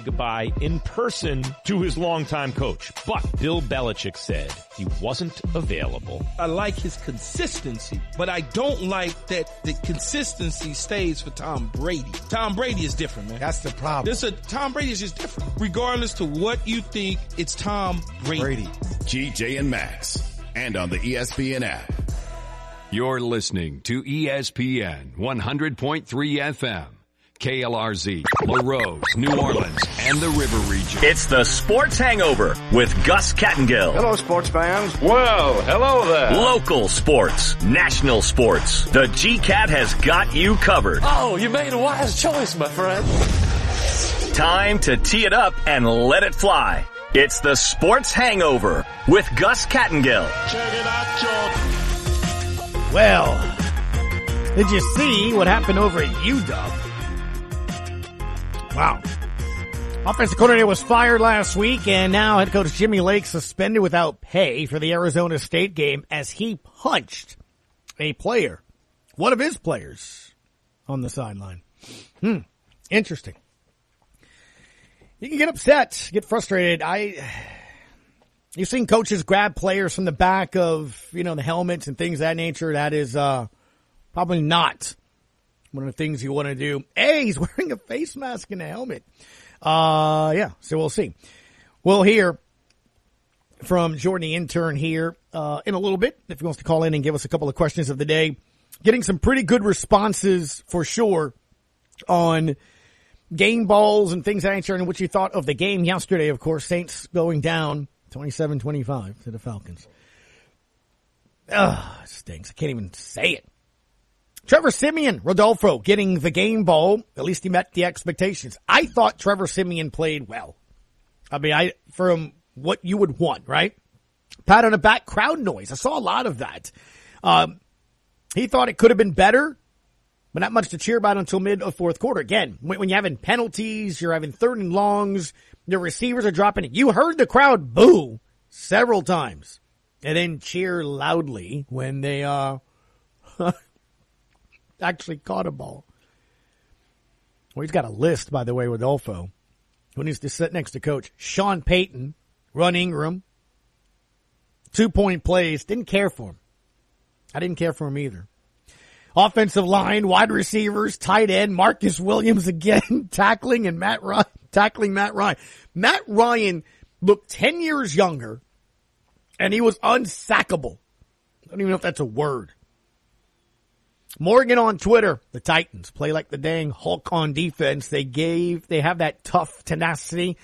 goodbye in person to his longtime coach. But Bill Belichick said he wasn't available. I like his consistency, but I don't like that the consistency stays for Tom Brady. Tom Brady is different, man. That's the problem. This a Tom Brady is just different. Regardless to what you think, it's Tom Brady. Brady. GJ and Max, and on the ESPN app. You're listening to ESPN 100.3 FM. KLRZ, Larose, New Orleans, and the River Region. It's the Sports Hangover with Gus Kattengell. Hello, sports fans. Well, hello there. Local sports, national sports. The GCAT has got you covered. Oh, you made a wise choice, my friend. Time to tee it up and let it fly. It's the Sports Hangover with Gus Kattengell. Check it out, George. Well, did you see what happened over at UW? Wow. Offensive coordinator was fired last week, and now head coach Jimmy Lake suspended without pay for the Arizona State game as he punched a player, one of his players, on the sideline. Hmm. Interesting. You can get upset, get frustrated. I, you've seen coaches grab players from the back of, you know, the helmets and things that nature. That is, uh, probably not one of the things you want to do. Hey, he's wearing a face mask and a helmet. Uh, yeah, so we'll see. We'll hear from Jordan, the intern here, uh, in a little bit, if he wants to call in and give us a couple of questions of the day. Getting some pretty good responses for sure on game balls and things that nature and what you thought of the game yesterday. Of course, Saints going down 27-25 to the Falcons. Ugh, stinks. I can't even say it. Trevor Siemian, Rodolfo getting the game ball. At least he met the expectations. I thought Trevor Siemian played well. I mean, I, from what you would want, right? Pat on the back, crowd noise. I saw a lot of that. Um, he thought it could have been better, but not much to cheer about until mid of fourth quarter. Again, when, when you're having penalties, you're having third and longs, the receivers are dropping it. You heard the crowd boo several times and then cheer loudly when they, uh, actually caught a ball. Well, he's got a list, by the way, with Olfo. Who needs to sit next to coach? Sean Payton, Run Ingram, two point plays. Didn't care for him. I didn't care for him either. Offensive line, wide receivers, tight end, Marcus Williams again, tackling and Matt Ryan, tackling Matt Ryan. Matt Ryan looked 10 years younger and he was unsackable. I don't even know if that's a word. Morgan on Twitter, the Titans play like the dang Hulk on defense. They gave, they have that tough tenacity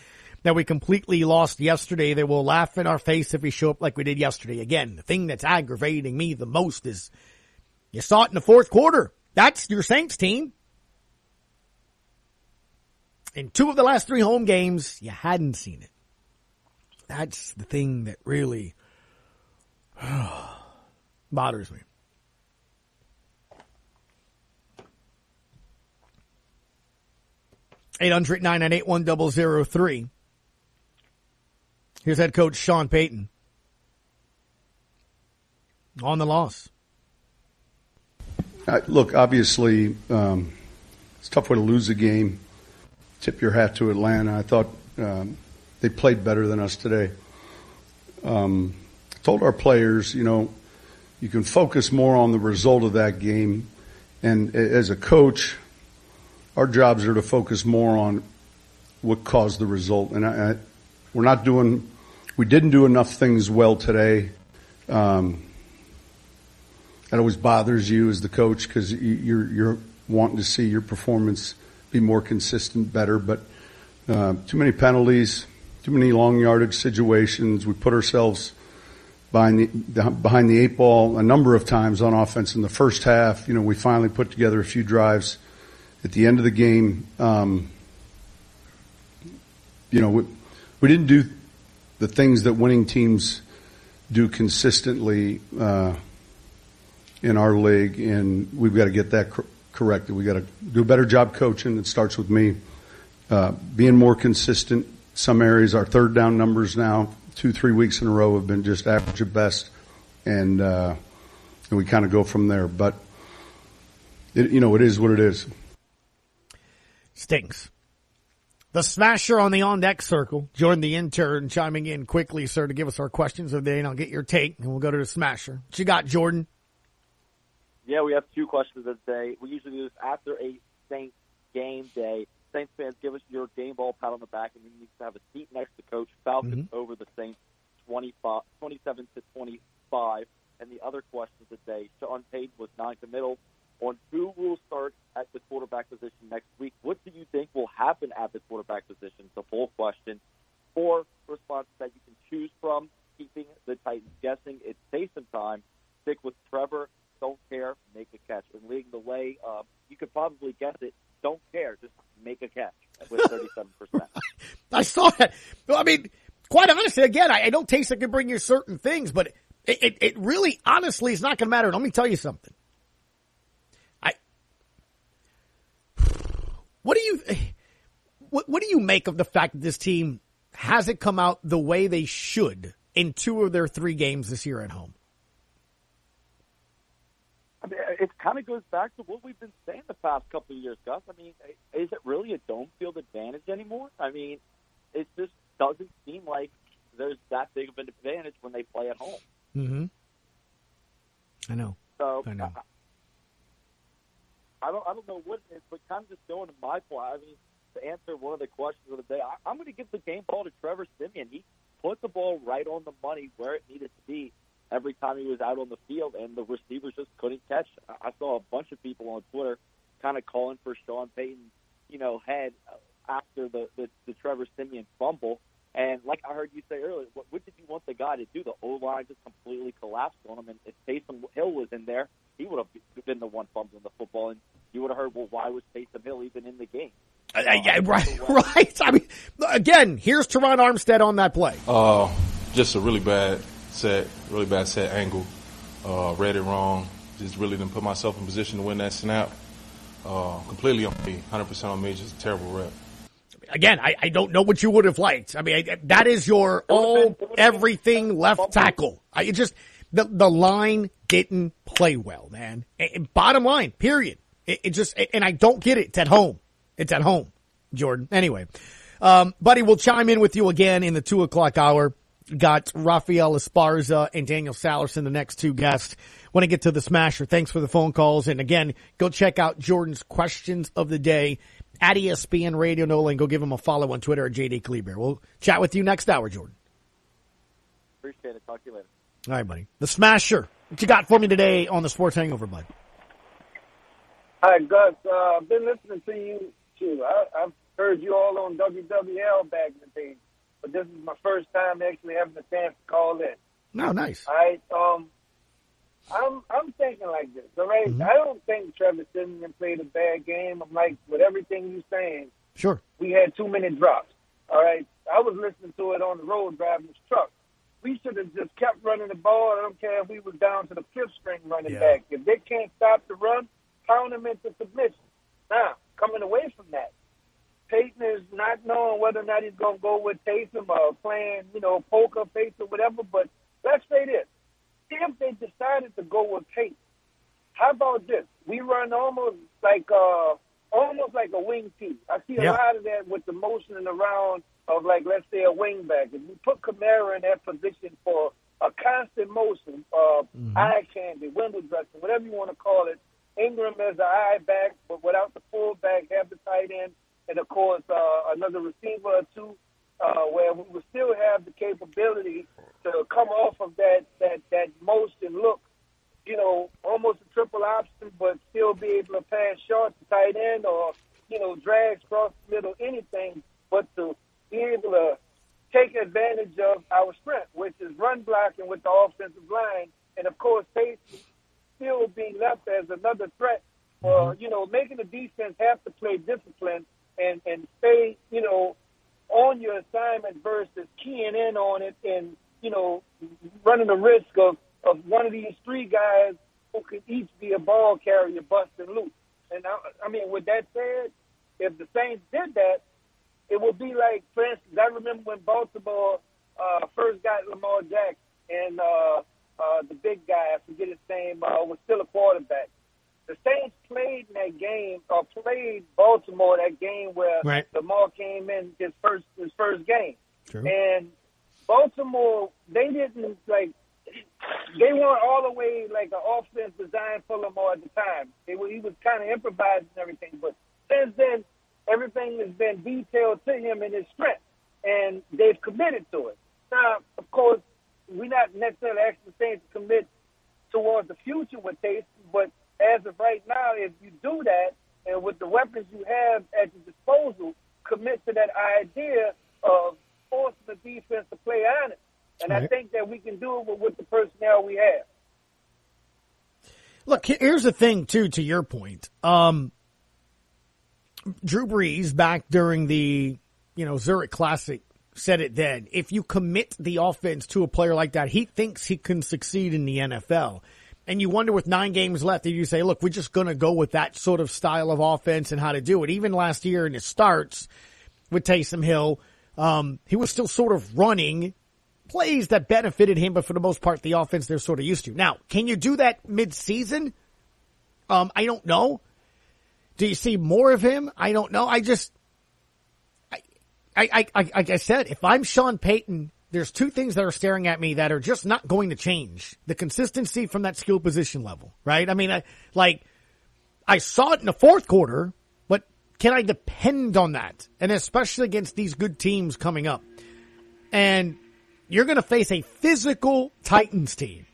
that we completely lost yesterday. They will laugh in our face if we show up like we did yesterday. Again, the thing that's aggravating me the most is you saw it in the fourth quarter. That's your Saints team. In two of the last three home games, you hadn't seen it. That's the thing that really bothers me. Eight hundred nine nine eight one double zero three. Here's head coach Sean Payton on the loss. Uh, look, obviously, um, it's a tough way to lose a game. Tip your hat to Atlanta. I thought um, they played better than us today. Um, told our players, you know, you can focus more on the result of that game. And as a coach, our jobs are to focus more on what caused the result. And I, I, we're not doing, we didn't do enough things well today. Um, that always bothers you as the coach because you're you're wanting to see your performance be more consistent, better. But uh, too many penalties, too many long yardage situations. We put ourselves behind the behind the eight ball a number of times on offense in the first half. You know, we finally put together a few drives at the end of the game. Um, you know, we, we didn't do the things that winning teams do consistently. Uh, in our league, and we've got to get that cor- corrected. We've got to do a better job coaching. It starts with me. Uh, being more consistent. Some areas, our third down numbers now, two, three weeks in a row have been just average at best. And, uh, and we kind of go from there. But, it, you know, it is what it is. Stinks. The smasher on the on deck circle. Jordan the intern chiming in quickly, sir, to give us our questions of the day, and I'll get your take, and we'll go to the smasher. What you got, Jordan? Yeah, we have two questions of the day. We usually do this after a Saints game day. Saints fans, give us your game ball pat on the back, and you need to have a seat next to Coach. Falcons Mm-hmm. over the Saints 25, 27 to 25. And the other question of the day, Sean Payton was non-committal on who will start at the quarterback position next week. What do you think will happen at the quarterback position? It's a full question. Four responses that you can choose from, keeping the Titans guessing. It saves some time. Stick with Trevor. Don't care. Make a catch. And leading the way, uh, you could probably guess it. Don't care. Just make a catch with 37%. I saw that. Well, I mean, quite honestly, again, I, I know Taysom can bring you certain things, but it, it, it really, honestly, is not going to matter. Let me tell you something. What do you, what, what do you make of the fact that this team hasn't come out the way they should in two of their three games this year at home? I mean, it kind of goes back to what we've been saying the past couple of years, Gus. I mean, is it really a dome field advantage anymore? I mean, it just doesn't seem like there's that big of an advantage when they play at home. Mm-hmm. I know. So I know. I, don't I don't know what it is, but kind of just going to my point. I mean, to answer one of the questions of the day, I, I'm going to give the game ball to Trevor Siemian. He put the ball right on the money where it needed to be every time he was out on the field, and the receivers just couldn't catch. I I saw a bunch of people on Twitter kind of calling for Sean Payton, you know, head after the, the the Trevor Siemian fumble. And like I heard you say earlier, what, what did you want the guy to do? The O line just completely collapsed on him, and if Taysom Hill was in there, he would have been the one fumbling the football, and you would have heard, well, why was Taysom Hill even in the game? Uh, yeah, right, right. I mean, again, here's Terron Armstead on that play. Uh, just a really bad set, really bad set angle. Uh, read it wrong. Just really didn't put myself in position to win that snap. Uh, completely on me, 100% on me. Just a terrible rep. Again, I, I don't know what you would have liked. I mean, I, that is your all everything left tackle. I it just the the line didn't play well, man. And bottom line, period. It, it just and I don't get it. It's at home. It's at home, Jordan. Anyway, um, buddy, we'll chime in with you again in the two o'clock hour. Got Rafael Esparza and Daniel Salerson, the next two guests. When I get to the smasher. Thanks for the phone calls. And again, go check out Jordan's questions of the day at ESPN Radio NOLA and go give him a follow on Twitter at JD Kleber. We'll chat with you next hour, Jordan. Appreciate it. Talk to you later. All right, buddy. The smasher. What you got for me today on the Sports Hangover, bud? Hi, Gus. Uh, I've been listening to you too. I, I've heard you all on WWL back in the day, but this is my first time actually having a chance to call in. No, nice. All right. Um, I'm I'm thinking like this. All right? Mm-hmm. I don't think Trevor Siemian played a bad game. I'm like with everything you're saying. Sure. We had too many drops. All right. I was listening to it on the road driving this truck. We should have just kept running the ball. I don't care if we was down to the fifth string running Yeah. back. If they can't stop the run, pound them into submission. Now, coming away from that, Peyton is not knowing whether or not he's going to go with Taysom or playing, you know, poker face or whatever. But let's say this: if they decided to go with Peyton, how about this? We run almost like uh, almost like a wing tee. I see a Yeah. lot of that with the motioning around of like let's say a wing back. If you put Kamara in that position for a constant motion, uh, eye candy, window dressing, whatever you want to call it. Ingram as an eye back, but without the full back, have the tight end, and of course uh, another receiver or two, uh, where we would still have the capability to come off of that that that motion look you know, almost a triple option, but still be able to pass short to tight end or, you know, drags across the middle, anything, but to be able to take advantage of our strength, which is run blocking with the offensive line, and of course, Pace still being left as another threat for, mm-hmm. you know, making the defense have to play discipline and, and stay, you know, on your assignment versus keying in on it and, you know, running the risk of, of one of these three guys who could each be a ball carrier, busting loose. And I, I mean, with that said, if the Saints did that, it would be like, for instance, I remember when Baltimore uh, first got Lamar Jackson and uh, uh, the big guy, I forget his name, uh, was still a quarterback. the Saints played in that game or played Baltimore that game where Right. Lamar came in his first his first game. True. And Baltimore, they didn't like they weren't all the way like an offense designed for Lamar at the time. They were, he was kind of improvising everything, but since then, everything has been detailed to him in his strength, and they've committed to it. Now, of course, we're not necessarily asking the Saints to commit towards the future with Taysom, but as of right now, if you do that, and with the weapons you have at your disposal, commit to that idea of forcing the defense to play on it. And I think that we can do it with, with the personnel we have. Look, here's the thing too, to your point. Um, Drew Brees back during the, you know, Zurich Classic said it then. If you commit the offense to a player like that, he thinks he can succeed in the NFL. And you wonder with nine games left, did you say, look, we're just going to go with that sort of style of offense and how to do it? Even last year in his starts with Taysom Hill, um, he was still sort of running plays that benefited him, but for the most part, the offense they're sort of used to. Now, can you do that mid-season? Um, I don't know. Do you see more of him? I don't know. I just, I, I, I, like I said, if I'm Sean Payton, there's two things that are staring at me that are just not going to change. The consistency from that skill position level, right? I mean, I, like, I saw it in the fourth quarter, can I depend on that? And especially against these good teams coming up. And you're going to face a physical Titans team.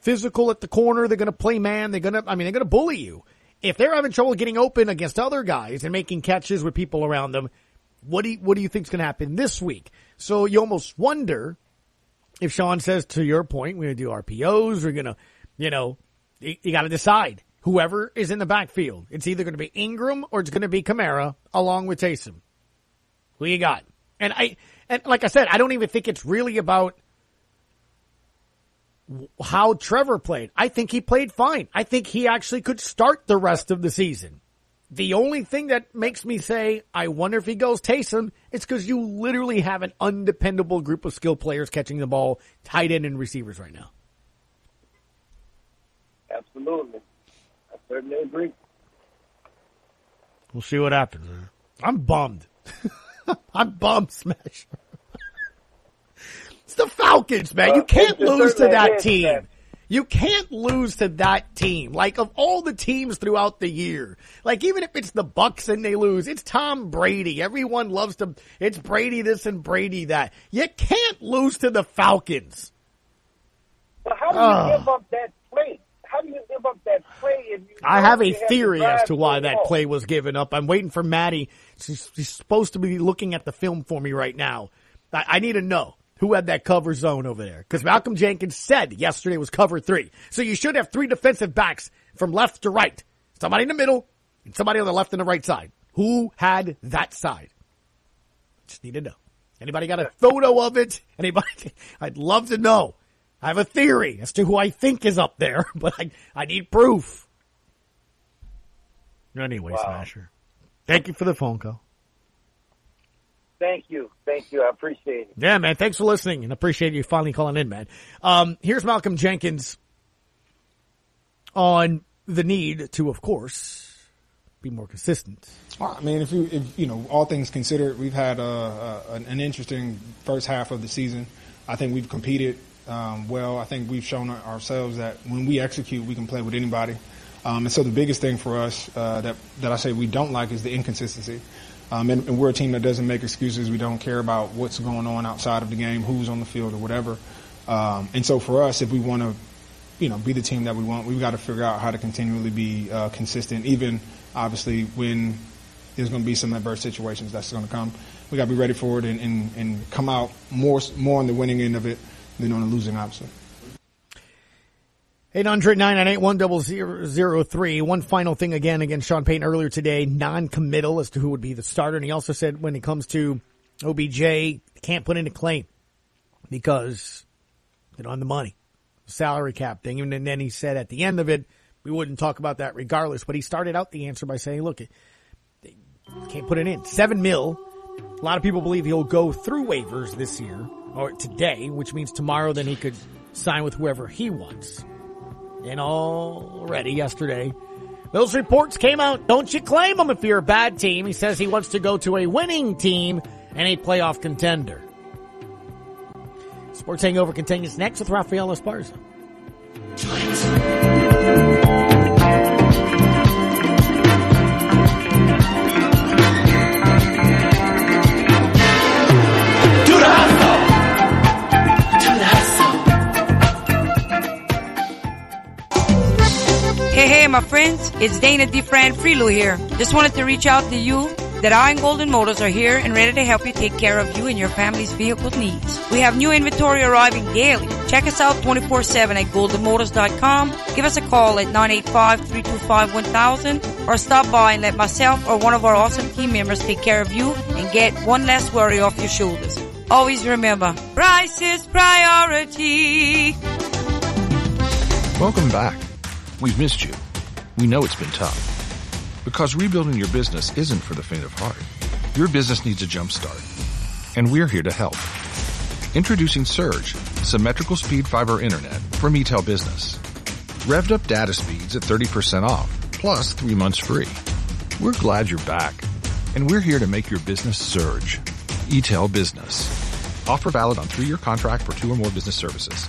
Physical at the corner. They're going to play man. They're going to, I mean, they're going to bully you. If they're having trouble getting open against other guys and making catches with people around them, what do you, what do you think is going to happen this week? So you almost wonder if Sean says, to your point, we're going to do RPOs. We're going to, you know, you, you got to decide whoever is in the backfield. It's either going to be Ingram or it's going to be Kamara along with Taysom. Who you got? And I, and like I said, I don't even think it's really about how Trevor played. I think he played fine. I think he actually could start the rest of the season. The only thing that makes me say, I wonder if he goes Taysom, is because you literally have an undependable group of skill players catching the ball, tight end and receivers right now. Absolutely. Certainly agree. We'll see what happens. I'm bummed. I'm bummed, Smash. it's the Falcons, man. You Uh, can't lose to that is, team. man. You can't lose to that team. Like of all the teams throughout the year, like even if it's the Bucks and they lose, it's Tom Brady. Everyone loves to. It's Brady this and Brady that. You can't lose to the Falcons. But how do you Ah. give up that play? How do you give up that play if you I have a theory as to why that play was given up. I'm waiting for Maddie. She's, she's supposed to be looking at the film for me right now. I, I need to know who had that cover zone over there. Because Malcolm Jenkins said yesterday was cover three. So you should have three defensive backs from left to right. Somebody in the middle and somebody on the left and the right side. Who had that side? Just need to know. Anybody got a photo of it? Anybody? I'd love to know. I have a theory as to who I think is up there, but I, I need proof. Anyway, Smasher. Thank you for the phone call. Thank you. Thank you. I appreciate it. Yeah, man. Thanks for listening and appreciate you finally calling in, man. Um, here's Malcolm Jenkins on the need to, of course, be more consistent. Well, I mean, if you, if you know, all things considered, we've had uh, uh, an, an interesting first half of the season. I think we've competed um, well. I think we've shown ourselves that when we execute, we can play with anybody. Um, and so the biggest thing for us uh, that that I say we don't like is the inconsistency. Um, and, and we're a team that doesn't make excuses. We don't care about what's going on outside of the game, who's on the field, or whatever. Um, and so for us, if we want to, you know, be the team that we want, we've got to figure out how to continually be uh, consistent, even obviously when there's going to be some adverse situations that's going to come. We got to be ready for it and, and, and come out more more on the winning end of it than on a losing opposite. 800-998-1003. One final thing again against Sean Payton earlier today, non-committal as to who would be the starter. And he also said when it comes to OBJ, can't put in a claim because they don't have the money. Salary cap thing. And then he said at the end of it, we wouldn't talk about that regardless. But he started out the answer by saying, look, they can't put it in. Seven mil. A lot of people believe he'll go through waivers this year or today, which means tomorrow then he could sign with whoever he wants. And already yesterday, Those reports came out. Don't you claim him if you're a bad team. He says he wants to go to a winning team and a playoff contender. Sports Hangover continues next with Rafael Esparza. My friends. It's Dana DeFran Freelo here. Just wanted to reach out to you that I and Golden Motors are here and ready to help you take care of you and your family's vehicle needs. We have new inventory arriving daily. Check us out 24-7 at goldenmotors.com. Give us a call at 985-325-1000 or stop by and let myself or one of our awesome team members take care of you and get one less worry off your shoulders. Always remember, price is priority. Welcome back. We've missed you. We know it's been tough. Because rebuilding your business isn't for the faint of heart. Your business needs a jumpstart. And we're here to help. Introducing Surge, symmetrical speed fiber internet from eTel Business. Revved up data speeds at 30% off, plus three months free. We're glad you're back. And we're here to make your business surge. eTel Business. Offer valid on three-year contract for two or more business services.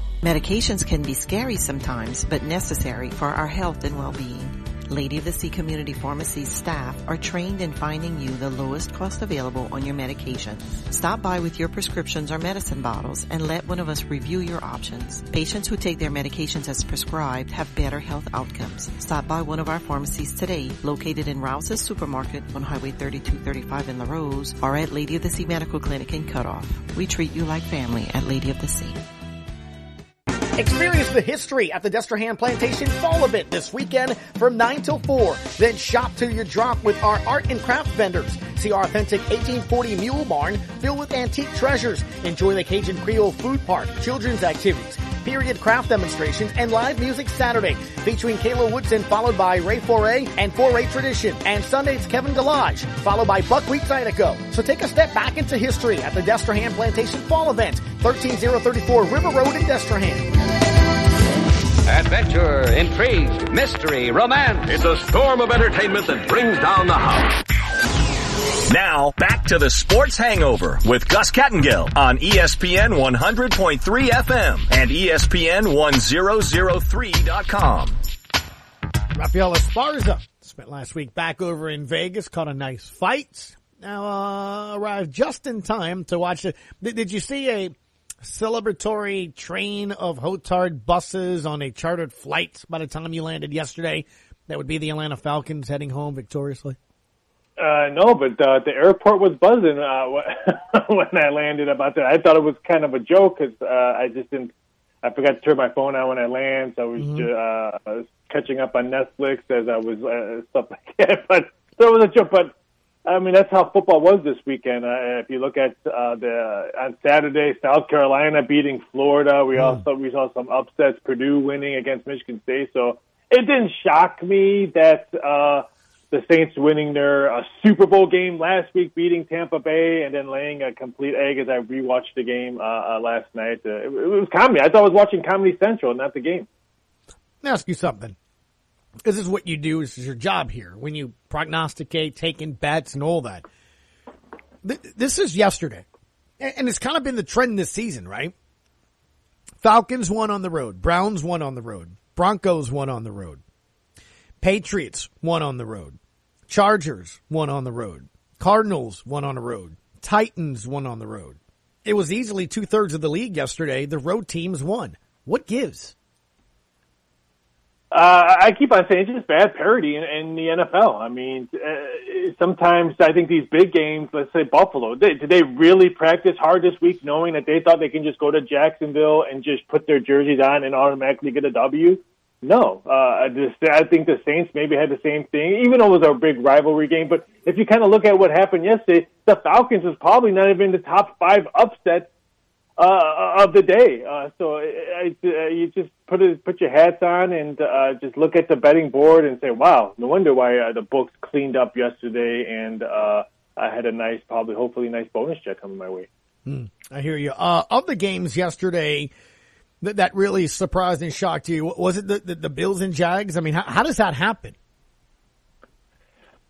Medications can be scary sometimes, but necessary for our health and well-being. Lady of the Sea Community Pharmacy staff are trained in finding you the lowest cost available on your medications. Stop by with your prescriptions or medicine bottles and let one of us review your options. Patients who take their medications as prescribed have better health outcomes. Stop by one of our pharmacies today, located in Rouses Supermarket on Highway 3235 in Larose, or at Lady of the Sea Medical Clinic in Cutoff. We treat you like family at Lady of the Sea. Experience the history at the Destrehan Plantation Fall Event this weekend from 9 till 4. Then shop till you drop with our art and craft vendors. See our authentic 1840 mule barn filled with antique treasures. Enjoy the Cajun Creole food park, children's activities, period craft demonstrations, and live music Saturday featuring Kayla Woodson followed by Ray Foray and Foray Tradition. And Sunday's Kevin Delage followed by Buckwheat Zydeco. So take a step back into history at the Destrehan Plantation Fall Event, 13034 River Road in Destrehan. Adventure, intrigue, mystery, romance. It's a storm of entertainment that brings down the house. Now, back to the Sports Hangover with Gus Kattengell on ESPN 100.3 FM and E ESPN 1003.com. Rafael Esparza spent last week back over in Vegas, caught a nice fight. Now, uh, arrived just in time to watch it. Did, did you see a celebratory train of Hotard buses on a chartered flight by the time you landed yesterday? That would be the Atlanta Falcons heading home victoriously. Uh, no, but uh, the airport was buzzing uh, when I landed about that. I thought it was kind of a joke because uh, I just didn't. I forgot to turn my phone on when I landed, so I was, Mm-hmm. uh, I was catching up on Netflix as I was uh, stuff like that. But so it was a joke. But I mean, that's how football was this weekend. Uh, if you look at uh, the on Saturday, South Carolina beating Florida. We also we saw some upsets. Purdue winning against Michigan State. So it didn't shock me that uh, the Saints winning their uh, Super Bowl game last week, beating Tampa Bay, and then laying a complete egg as I rewatched the game uh, uh, last night. Uh, it, it was comedy. I thought I was watching Comedy Central, and not the game. Let me ask you something. This is what you do. This is your job here. When you prognosticate, taking bets and all that. Th- This is yesterday. And it's kind of been the trend this season, right? Falcons won on the road. Browns won on the road. Broncos won on the road. Patriots won on the road. Chargers won on the road. Cardinals won on the road. Titans won on the road. It was easily two thirds of the league yesterday. The road teams won. What gives? Uh, I keep on saying it's just bad parity in, in the NFL. I mean, uh, sometimes I think these big games, let's say Buffalo, they, did they really practice hard this week knowing that they thought they can just go to Jacksonville and just put their jerseys on and automatically get a W? No, uh, I just I think the Saints maybe had the same thing, even though it was a big rivalry game. But if you kind of look at what happened yesterday, the Falcons was probably not even the top five upsets uh, of the day. Uh, so I, I, you just put it, put your hats on and uh, just look at the betting board and say, "Wow, no wonder why uh, the books cleaned up yesterday." And uh, I had a nice, probably, hopefully, nice bonus check coming my way. Hmm, I hear you. Uh, of the games yesterday that that really surprised and shocked you, was it the the, the Bills and Jags? I mean, how, how does that happen?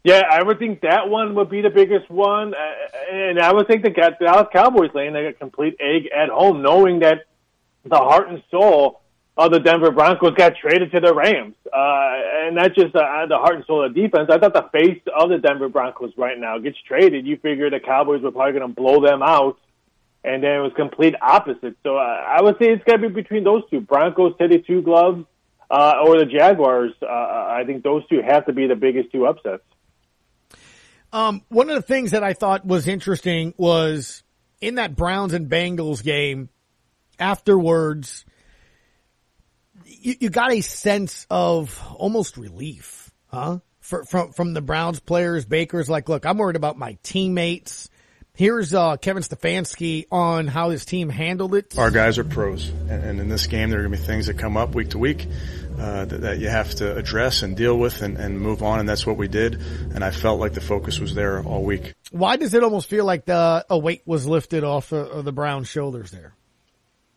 Yeah, I would think that one would be the biggest one, uh, and I would think the Dallas Cowboys laying like a complete egg at home, knowing that the heart and soul of the Denver Broncos got traded to the Rams, uh, and not just uh, the heart and soul of the defense. I thought the face of the Denver Broncos right now gets traded. You figure the Cowboys were probably going to blow them out, and then it was complete opposite. So uh, I would say it's got to be between those two: Broncos, Teddy Two Gloves, uh, or the Jaguars. Uh, I think those two have to be the biggest two upsets. Um, one of the things that I thought was interesting was in that Browns and Bengals game afterwards, you, you got a sense of almost relief, huh? From, from the Browns players, Baker's like, look, I'm worried about my teammates. Here's uh, Kevin Stefanski on how his team handled it. Our guys are pros, and, and in this game, there are going to be things that come up week to week uh, that, that, you have to address and deal with and, and, move on, and that's what we did. And I felt like the focus was there all week. Why does it almost feel like the a weight was lifted off of the Browns' shoulders there?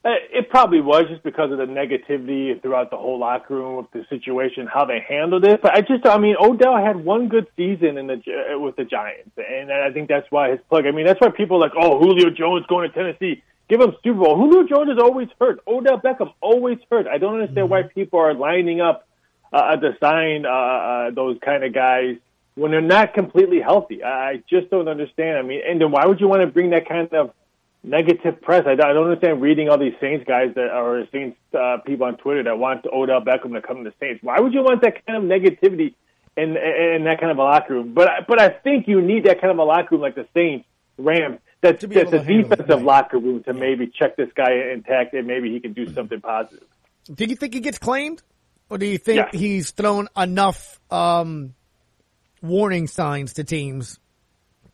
Uh, it probably was just because of the negativity throughout the whole locker room with the situation, how they handled it. But I just, I mean, Odell had one good season in the uh, with the Giants, and I think that's why his plug. I mean, that's why people are like, oh, Julio Jones going to Tennessee, give him Super Bowl. Julio Jones is always hurt. Odell Beckham always hurt. I don't understand why people are lining up uh, to sign uh, uh, those kind of guys when they're not completely healthy. I just don't understand. I mean, and then why would you want to bring that kind of negative press. I, I don't understand reading all these Saints guys that are Saints uh, people on Twitter that want Odell Beckham to come to the Saints. Why would you want that kind of negativity in in that kind of a locker room? But but I think you need that kind of a locker room like the Saints, Rams. That's, that's a defensive locker room to maybe check this guy intact and maybe he can do something positive. Do you think he gets claimed, or do you think yeah. he's thrown enough um, warning signs to teams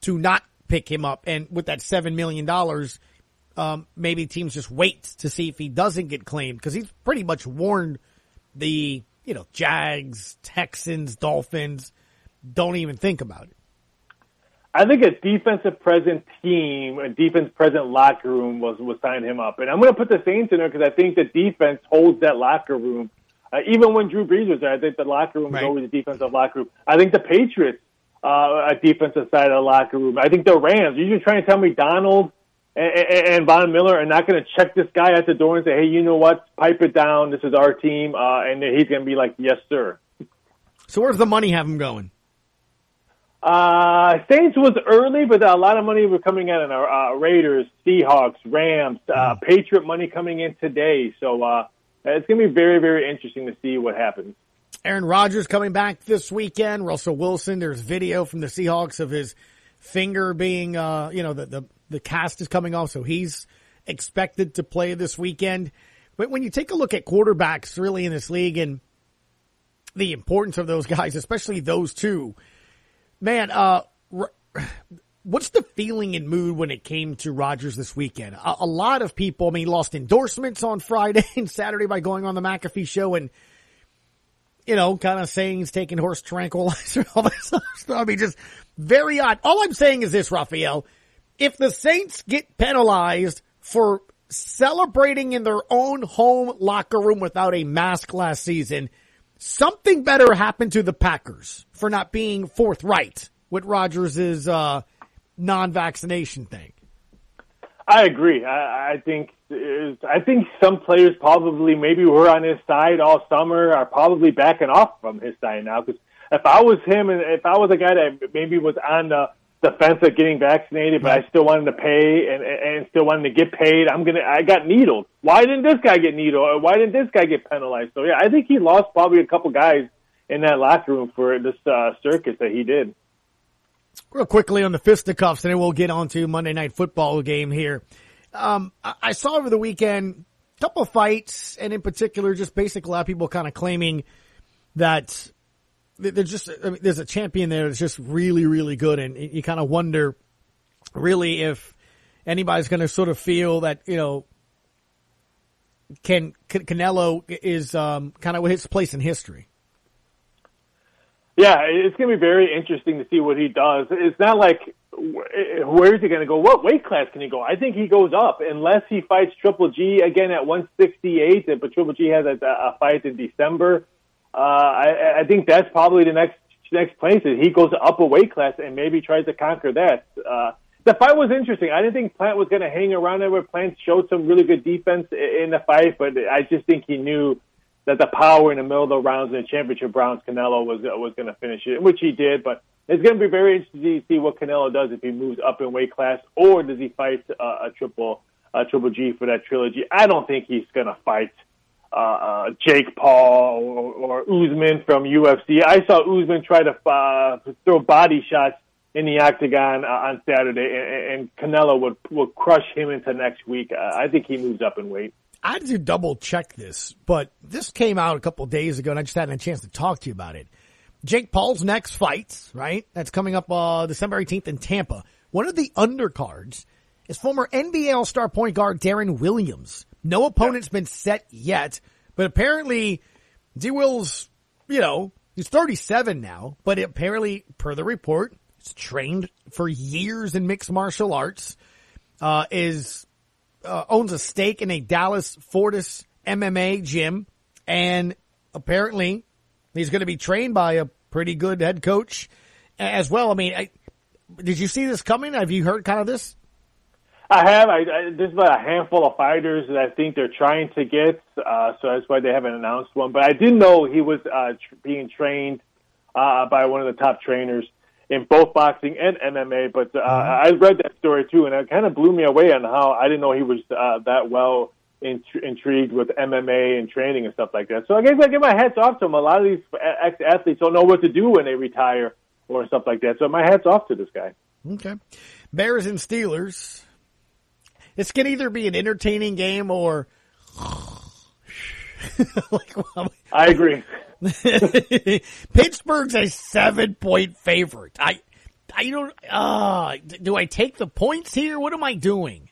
to not pick him up. And with that seven million dollars, um, maybe teams just wait to see if he doesn't get claimed because he's pretty much warned the you know Jags, Texans, Dolphins. Don't even think about it. I think a defensive present team, a defense present locker room was was sign him up, and I'm going to put the Saints in there because I think the defense holds that locker room. Uh, even when Drew Brees was there, I think the locker room right. was always a defensive locker room. I think the Patriots uh, a defensive side of the locker room. I think the Rams. You're just trying to tell me Donald and, and Von Miller are not going to check this guy at the door and say, "Hey, you know what? Pipe it down. This is our team," uh, and he's going to be like, "Yes, sir." So where's the money have him going? Uh, Saints was early, but a lot of money were coming in on uh, Raiders, Seahawks, Rams, uh, mm. Patriot money coming in today. So uh, it's going to be very, very interesting to see what happens. Aaron Rodgers coming back this weekend. Russell Wilson. There's video from the Seahawks of his finger being, uh, you know, the, the, the cast is coming off. So he's expected to play this weekend. But when you take a look at quarterbacks really in this league and the importance of those guys, especially those two, man, uh, what's the feeling and mood when it came to Rodgers this weekend? A, a lot of people, I mean, lost endorsements on Friday and Saturday by going on the McAfee show and you know, kind of saying he's taking horse tranquilizer, all stuff. I mean, just very odd. All I'm saying is this, Raphael. If the Saints get penalized for celebrating in their own home locker room without a mask last season, something better happened to the Packers for not being forthright with Rodgers' uh, non-vaccination thing. I agree. I, I think I think some players probably maybe were on his side all summer are probably backing off from his side now. Because if I was him and if I was a guy that maybe was on the the fence of getting vaccinated, but I still wanted to pay and and still wanted to get paid, I'm gonna I got needled. Why didn't this guy get needled? Why didn't this guy get penalized? So yeah, I think he lost probably a couple guys in that locker room for this uh, circus that he did. Real quickly on the fisticuffs, and then we'll get on to Monday Night Football game here. Um, I saw over the weekend a couple fights, and in particular, just basically a lot of people kind of claiming that there's just I mean, there's a champion there that's just really really good, and you kind of wonder really if anybody's going to sort of feel that you know can Canelo is um, kind of his place in history. Yeah, it's going to be very interesting to see what he does. It's not like where is he going to go? What weight class can he go? I think he goes up unless he fights Triple G again at 168. But Triple G has a, a fight in December. Uh, I, I think that's probably the next next place. Is he goes up a weight class and maybe tries to conquer that. Uh, the fight was interesting. I didn't think Plant was going to hang around there. Where Plant showed some really good defense in the fight, but I just think he knew that the power in the middle of the rounds in the championship rounds, Canelo was was going to finish it, which he did. But it's going to be very interesting to see what Canelo does if he moves up in weight class, or does he fight uh, a triple uh, triple G for that trilogy. I don't think he's going to fight uh, uh, Jake Paul or, or Usman from UFC. I saw Usman try to uh, throw body shots in the octagon uh, on Saturday, and, and Canelo would would crush him into next week. Uh, I think he moves up in weight. I had to double check this, but this came out a couple days ago, and I just hadn't had a chance to talk to you about it. Jake Paul's next fight, right? That's coming up uh, December 18th in Tampa. One of the undercards is former NBA All-Star point guard Deron Williams. No opponent's been set yet, but apparently D. Will's, you know, he's 37 now, but apparently, per the report, he's trained for years in mixed martial arts, uh, is uh, owns a stake in a Dallas Fortis MMA gym, and apparently he's going to be trained by a pretty good head coach as well. I mean, I, did you see this coming? Have you heard kind of this? I have. I, I, there's about a handful of fighters that I think they're trying to get, uh, so that's why they haven't announced one. But I did know he was uh, tr- being trained uh, by one of the top trainers in both boxing and MMA. But uh, mm-hmm. I read that story too, and it kind of blew me away on how I didn't know he was uh, that well in, intrigued with MMA and training and stuff like that. So I guess I give my hats off to him. A lot of these ex athletes don't know what to do when they retire or stuff like that. So my hats off to this guy. Okay, Bears and Steelers. This can either be an entertaining game or. like, well, I agree. Pittsburgh's a seven point favorite. I, I don't, uh, do I take the points here? What am I doing?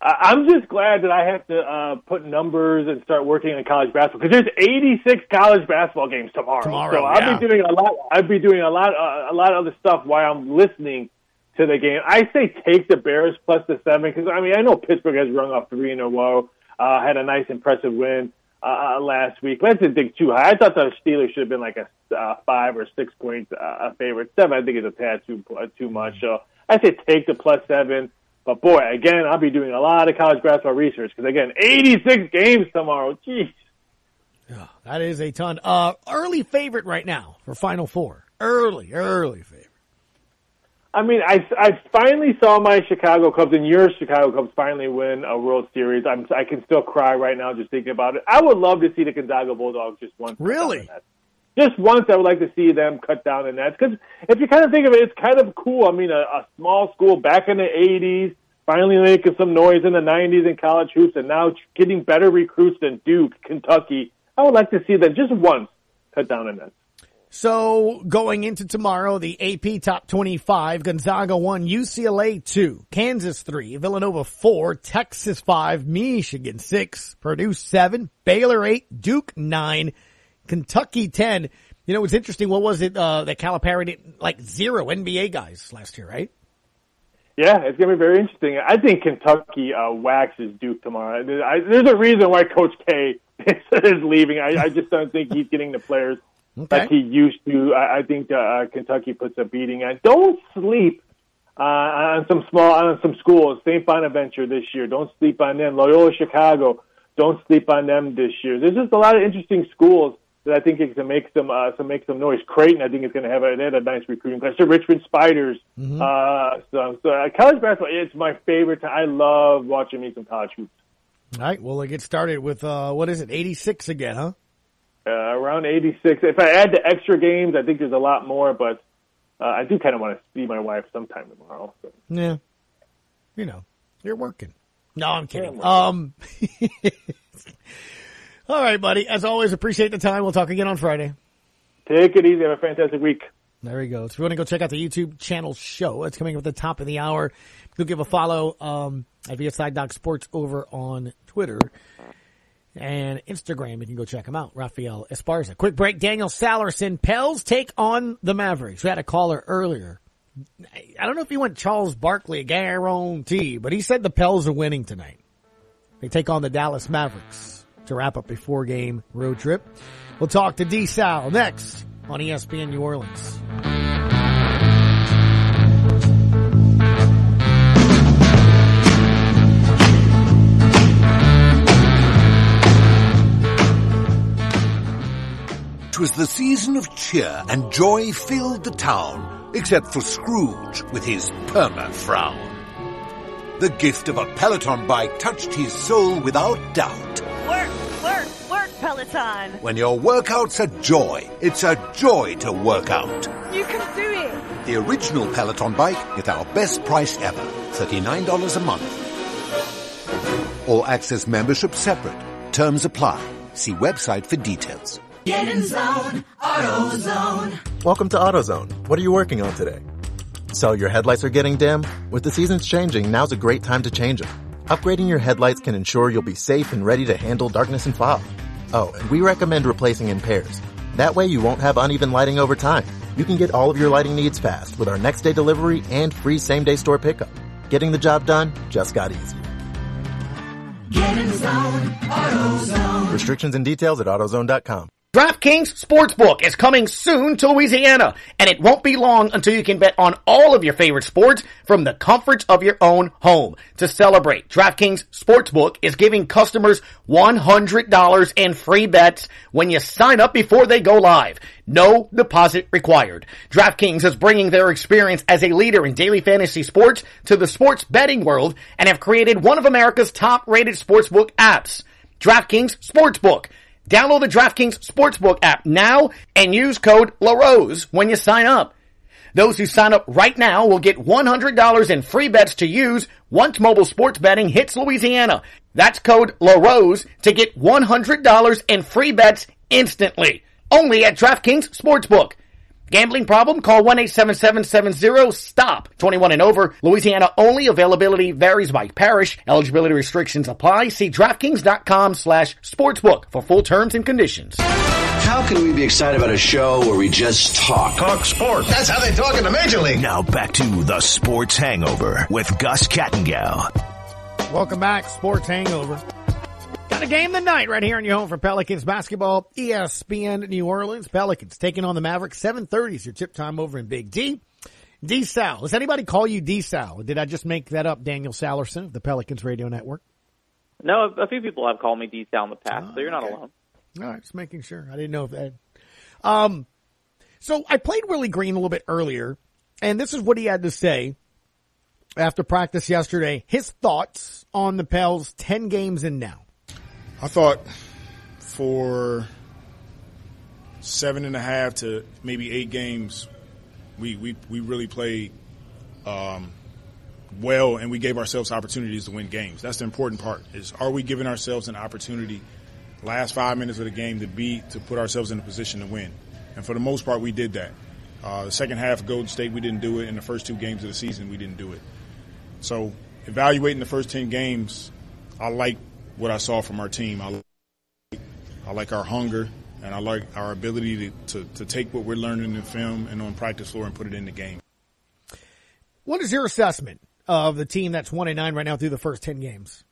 I'm just glad that I have to uh, put numbers and start working on college basketball because there's 86 college basketball games tomorrow. Tomorrow, so I'll yeah. be doing a lot. I'll be doing a lot, uh, a lot of other stuff while I'm listening to the game. I say take the Bears plus the seven because I mean I know Pittsburgh has rung off three in a row, uh, had a nice impressive win uh, last week. Let's didn't think too high. I thought the Steelers should have been like a uh, five or six point uh, favorite. Seven, I think, is a tad too uh, too much. So I say take the plus seven. But boy, again, I'll be doing a lot of college basketball research because again, 86 games tomorrow. Jeez. Yeah, that is a ton. Uh, early favorite right now for Final Four. Early, early favorite. I mean, I, I finally saw my Chicago Cubs and your Chicago Cubs finally win a World Series. I'm, I can still cry right now just thinking about it. I would love to see the Gonzaga Bulldogs just once. Really? Just once, I would like to see them cut down the nets. Because if you kind of think of it, it's kind of cool. I mean, a, a small school back in the 80s, finally making some noise in the 90s in college hoops, and now getting better recruits than Duke, Kentucky. I would like to see them just once cut down the nets. So going into tomorrow, the AP top 25, Gonzaga 1, UCLA 2, Kansas 3, Villanova 4, Texas 5, Michigan 6, Purdue 7, Baylor 8, Duke 9, Kentucky 10. You know, it's interesting. What was it, uh, that Calipari did like zero NBA guys last year, right? Yeah, it's going to be very interesting. I think Kentucky uh, waxes Duke tomorrow. There's a reason why Coach K is leaving. I, I just don't think he's getting the players Okay. like he used to. I, I think uh, Kentucky puts a beating on. Don't sleep uh, on some small on some schools. St. Bonaventure this year. Don't sleep on them. Loyola Chicago. Don't sleep on them this year. There's just a lot of interesting schools that I think can make some uh, some make some noise. Creighton, I think, is going to have a, they had a nice recruiting class. The Richmond Spiders. Mm-hmm. Uh, so, so uh, college basketball, it's my favorite. Time. I love watching me some college hoops. All right. Well, it gets started with, uh, what is it? 86 again, huh? Uh, around 86. If I add the extra games, I think there's a lot more, but uh, I do kind of want to see my wife sometime tomorrow. So. Yeah. You know, you're working. No, I'm kidding. Um, all right, buddy. As always, appreciate the time. We'll talk again on Friday. Take it easy. Have a fantastic week. There we go. So if you want to go check out the YouTube channel show, it's coming up at the top of the hour. Go give a follow um, at VSI Doc Sports over on Twitter and Instagram. You can go check them out. Rafael Esparza. Quick break. Daniel Sallerson. Pels take on the Mavericks. We had a caller earlier. I don't know if he went Charles Barkley guarantee, but he said the Pels are winning tonight. They take on the Dallas Mavericks to wrap up a four game road trip. We'll talk to D Sal next on ESPN New Orleans. Twas the season of cheer and joy filled the town, except for Scrooge with his perma frown. The gift of a Peloton bike touched his soul without doubt. Work, work, work, Peloton. When your workout's a joy, it's a joy to work out. You can do it. The original Peloton bike at our best price ever, $39 a month. All access membership separate. Terms apply. See website for details. Get in zone, AutoZone. Welcome to AutoZone. What are you working on today? So your headlights are getting dim? With the seasons changing, now's a great time to change them. Upgrading your headlights can ensure you'll be safe and ready to handle darkness and fog. Oh, and we recommend replacing in pairs. That way you won't have uneven lighting over time. You can get all of your lighting needs fast with our next day delivery and free same day store pickup. Getting the job done just got easier. Get in zone, AutoZone. Restrictions and details at AutoZone.com. DraftKings Sportsbook is coming soon to Louisiana, and it won't be long until you can bet on all of your favorite sports from the comforts of your own home. To celebrate, DraftKings Sportsbook is giving customers $100 in free bets when you sign up before they go live. No deposit required. DraftKings is bringing their experience as a leader in daily fantasy sports to the sports betting world and have created one of America's top rated sportsbook apps. DraftKings Sportsbook. Download the DraftKings Sportsbook app now and use code LaRose when you sign up. Those who sign up right now will get $100 in free bets to use once mobile sports betting hits Louisiana. That's code LaRose to get $100 in free bets instantly. Only at DraftKings Sportsbook. Gambling problem? Call 1-877-70-STOP. 21 and over. Louisiana only. Availability varies by parish. Eligibility restrictions apply. See DraftKings.com slash sportsbook for full terms and conditions. How can we be excited about a show where we just talk? Talk sports. That's how they talk in the Major League. Now back to the Sports Hangover with Gus Kattengell. Welcome back, Sports Hangover. Got a game tonight right here in your home for Pelicans basketball. ESPN New Orleans. Pelicans taking on the Mavericks. 7.30 is your tip time over in Big D. D Sal. Does anybody call you D Sal? Did I just make that up? Daniel Sallerson of the Pelicans Radio Network. No, a few people have called me D Sal in the past, so you're not okay. alone. All right, just making sure. I didn't know if that. Um, so I played Willie Green a little bit earlier, and this is what he had to say after practice yesterday. His thoughts on the Pels 10 games in now. I thought for seven and a half to maybe eight games, we we, we really played um, well, and we gave ourselves opportunities to win games. That's the important part. Is are we giving ourselves an opportunity last five minutes of the game to be to put ourselves in a position to win? And for the most part, we did that. Uh, the second half Golden State, we didn't do it. In the first two games of the season, we didn't do it. So evaluating the first ten games, I like what I saw from our team. I like, I like our hunger and I like our ability to, to, to take what we're learning in film and on practice floor and put it in the game. What is your assessment of the team that's one and nine right now through the first ten games?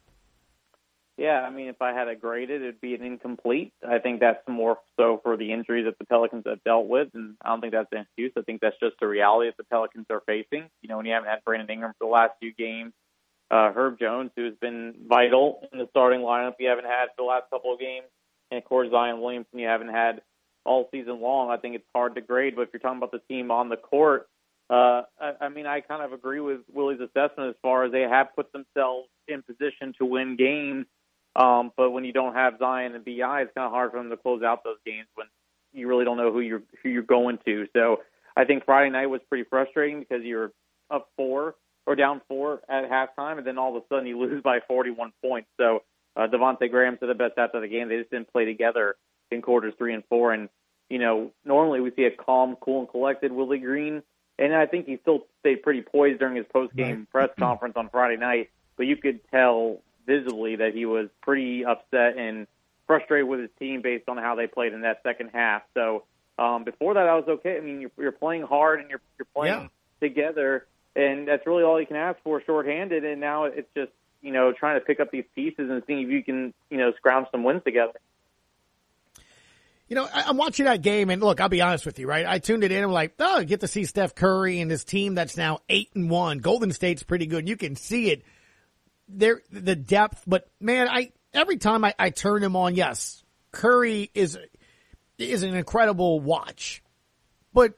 Yeah, I mean, if I had to grade it, it'd be an incomplete. I think that's more so for the injuries that the Pelicans have dealt with, and I don't think that's an excuse. I think that's just the reality that the Pelicans are facing. You know, when you haven't had Brandon Ingram for the last few games, uh, Herb Jones, who's been vital in the starting lineup, you haven't had for the last couple of games, and of course Zion Williamson, you haven't had all season long. I think it's hard to grade, but if you're talking about the team on the court, uh, I, I mean, I kind of agree with Willie's assessment as far as they have put themselves in position to win games. Um, but when you don't have Zion and Bi, it's kind of hard for them to close out those games when you really don't know who you're who you're going to. So I think Friday night was pretty frustrating because you're up four or down four at halftime, and then all of a sudden you lose by 41 points. So uh, Devonte Graham said the best after the game. They just didn't play together in quarters three and four. And you know, normally we see a calm, cool, and collected Willie Green, and I think he still stayed pretty poised during his post game press conference on Friday night. But you could tell visibly that he was pretty upset and frustrated with his team based on how they played in that second half. So um, before that, I was okay. I mean, you're, you're playing hard and you're you're playing Yeah. together, and that's really all you can ask for, shorthanded. And now it's just you know trying to pick up these pieces and seeing if you can you know scrounge some wins together. You know, I'm watching that game, and look, I'll be honest with you, right? I tuned it in. I'm like, oh, I get to see Steph Curry and his team that's now eight and one. Golden State's pretty good. You can see it there, the depth. But man, I every time I, I turn him on, yes, Curry is is an incredible watch. But